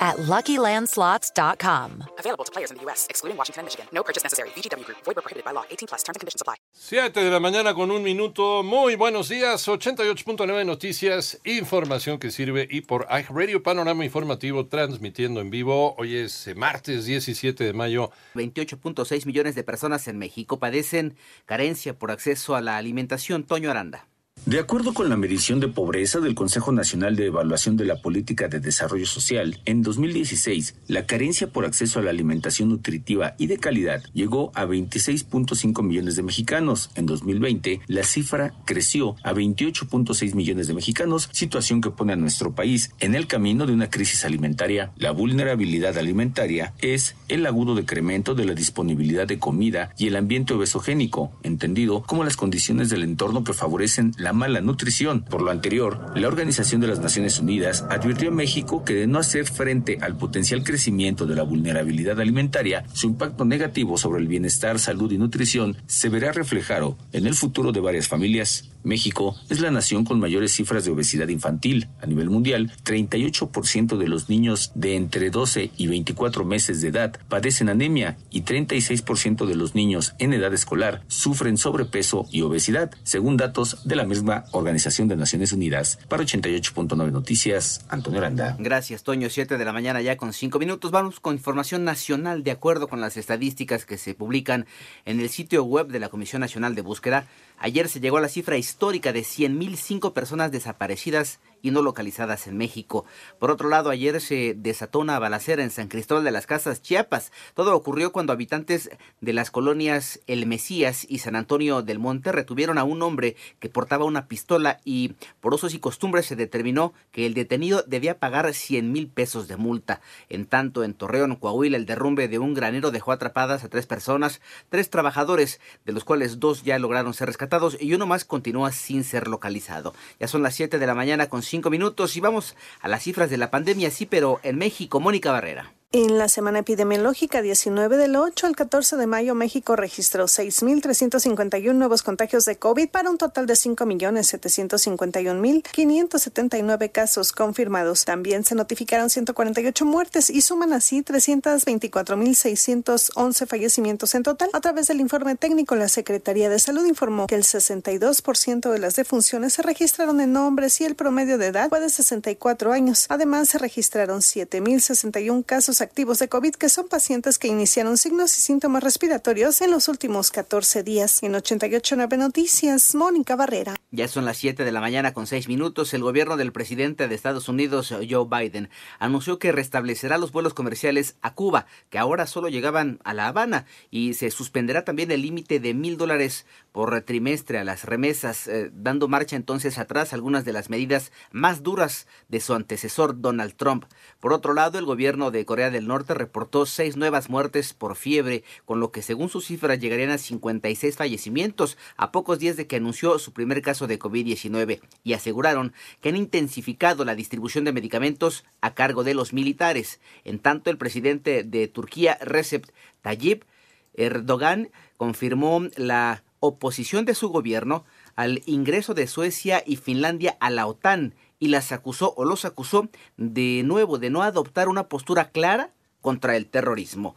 at LuckyLandSlots.com. Available to players in the U.S., excluding Washington and Michigan. No purchase necessary. VGW Group. Void where prohibited by law. 18 plus. Terms and conditions apply. 7 de la mañana con un minuto. Muy buenos días. 88.9 Noticias. Información que sirve. Y por Radio Panorama Informativo transmitiendo en vivo. Hoy es eh, martes 17 de mayo. 28.6 millones de personas en México padecen carencia por acceso a la alimentación. Toño Aranda. De acuerdo con la medición de pobreza del Consejo Nacional de Evaluación de la Política de Desarrollo Social, en 2016, la carencia por acceso a la alimentación nutritiva y de calidad llegó a 26.5 millones de mexicanos. En 2020, la cifra creció a 28.6 millones de mexicanos, situación que pone a nuestro país en el camino de una crisis alimentaria. La vulnerabilidad alimentaria es el agudo decremento de la disponibilidad de comida y el ambiente obesogénico, entendido como las condiciones del entorno que favorecen la mala nutrición. Por lo anterior, la Organización de las Naciones Unidas advirtió a México que de no hacer frente al potencial crecimiento de la vulnerabilidad alimentaria, su impacto negativo sobre el bienestar, salud y nutrición se verá reflejado en el futuro de varias familias. México es la nación con mayores cifras de obesidad infantil. A nivel mundial, 38% de los niños de entre 12 y 24 meses de edad padecen anemia y 36% de los niños en edad escolar sufren sobrepeso y obesidad, según datos de la misma Organización de Naciones Unidas. Para 88.9 Noticias, Antonio Aranda. Gracias, Toño. 7 de la mañana ya con 5 minutos. Vamos con información nacional de acuerdo con las estadísticas que se publican en el sitio web de la Comisión Nacional de Búsqueda. Ayer se llegó a la cifra histórica de 100.005 personas desaparecidas y no localizadas en México. Por otro lado, ayer se desató una balacera en San Cristóbal de las Casas, Chiapas. Todo ocurrió cuando habitantes de las colonias El Mesías y San Antonio del Monte retuvieron a un hombre que portaba una pistola y por usos y costumbres se determinó que el detenido debía pagar 100 mil pesos de multa. En tanto, en Torreón, Coahuila, el derrumbe de un granero dejó atrapadas a tres personas, tres trabajadores, de los cuales dos ya lograron ser rescatados y uno más continúa sin ser localizado. Ya son las 7 de la mañana con cinco minutos y vamos a las cifras de la pandemia, sí, pero en México, Mónica Barrera. En la semana epidemiológica 19 del 8 al 14 de mayo, México registró 6.351 nuevos contagios de COVID para un total de 5.751.579 casos confirmados. También se notificaron 148 muertes y suman así 324.611 fallecimientos en total. A través del informe técnico, la Secretaría de Salud informó que el 62% de las defunciones se registraron en hombres y el promedio de edad fue de 64 años. Además, se registraron 7.061 casos activos de COVID que son pacientes que iniciaron signos y síntomas respiratorios en los últimos 14 días. En 88.9 Noticias, Mónica Barrera. Ya son las 7 de la mañana con 6 minutos. El gobierno del presidente de Estados Unidos, Joe Biden, anunció que restablecerá los vuelos comerciales a Cuba, que ahora solo llegaban a La Habana, y se suspenderá también el límite de mil dólares por trimestre a las remesas, eh, dando marcha entonces atrás algunas de las medidas más duras de su antecesor Donald Trump. Por otro lado, el gobierno de Del Norte reportó seis nuevas muertes por fiebre, con lo que según sus cifras llegarían a 56 fallecimientos a pocos días de que anunció su primer caso de COVID-19 y aseguraron que han intensificado la distribución de medicamentos a cargo de los militares. En tanto, el presidente de Turquía, Recep Tayyip Erdogan, confirmó la oposición de su gobierno al ingreso de Suecia y Finlandia a la OTAN y las acusó o los acusó de nuevo de no adoptar una postura clara contra el terrorismo.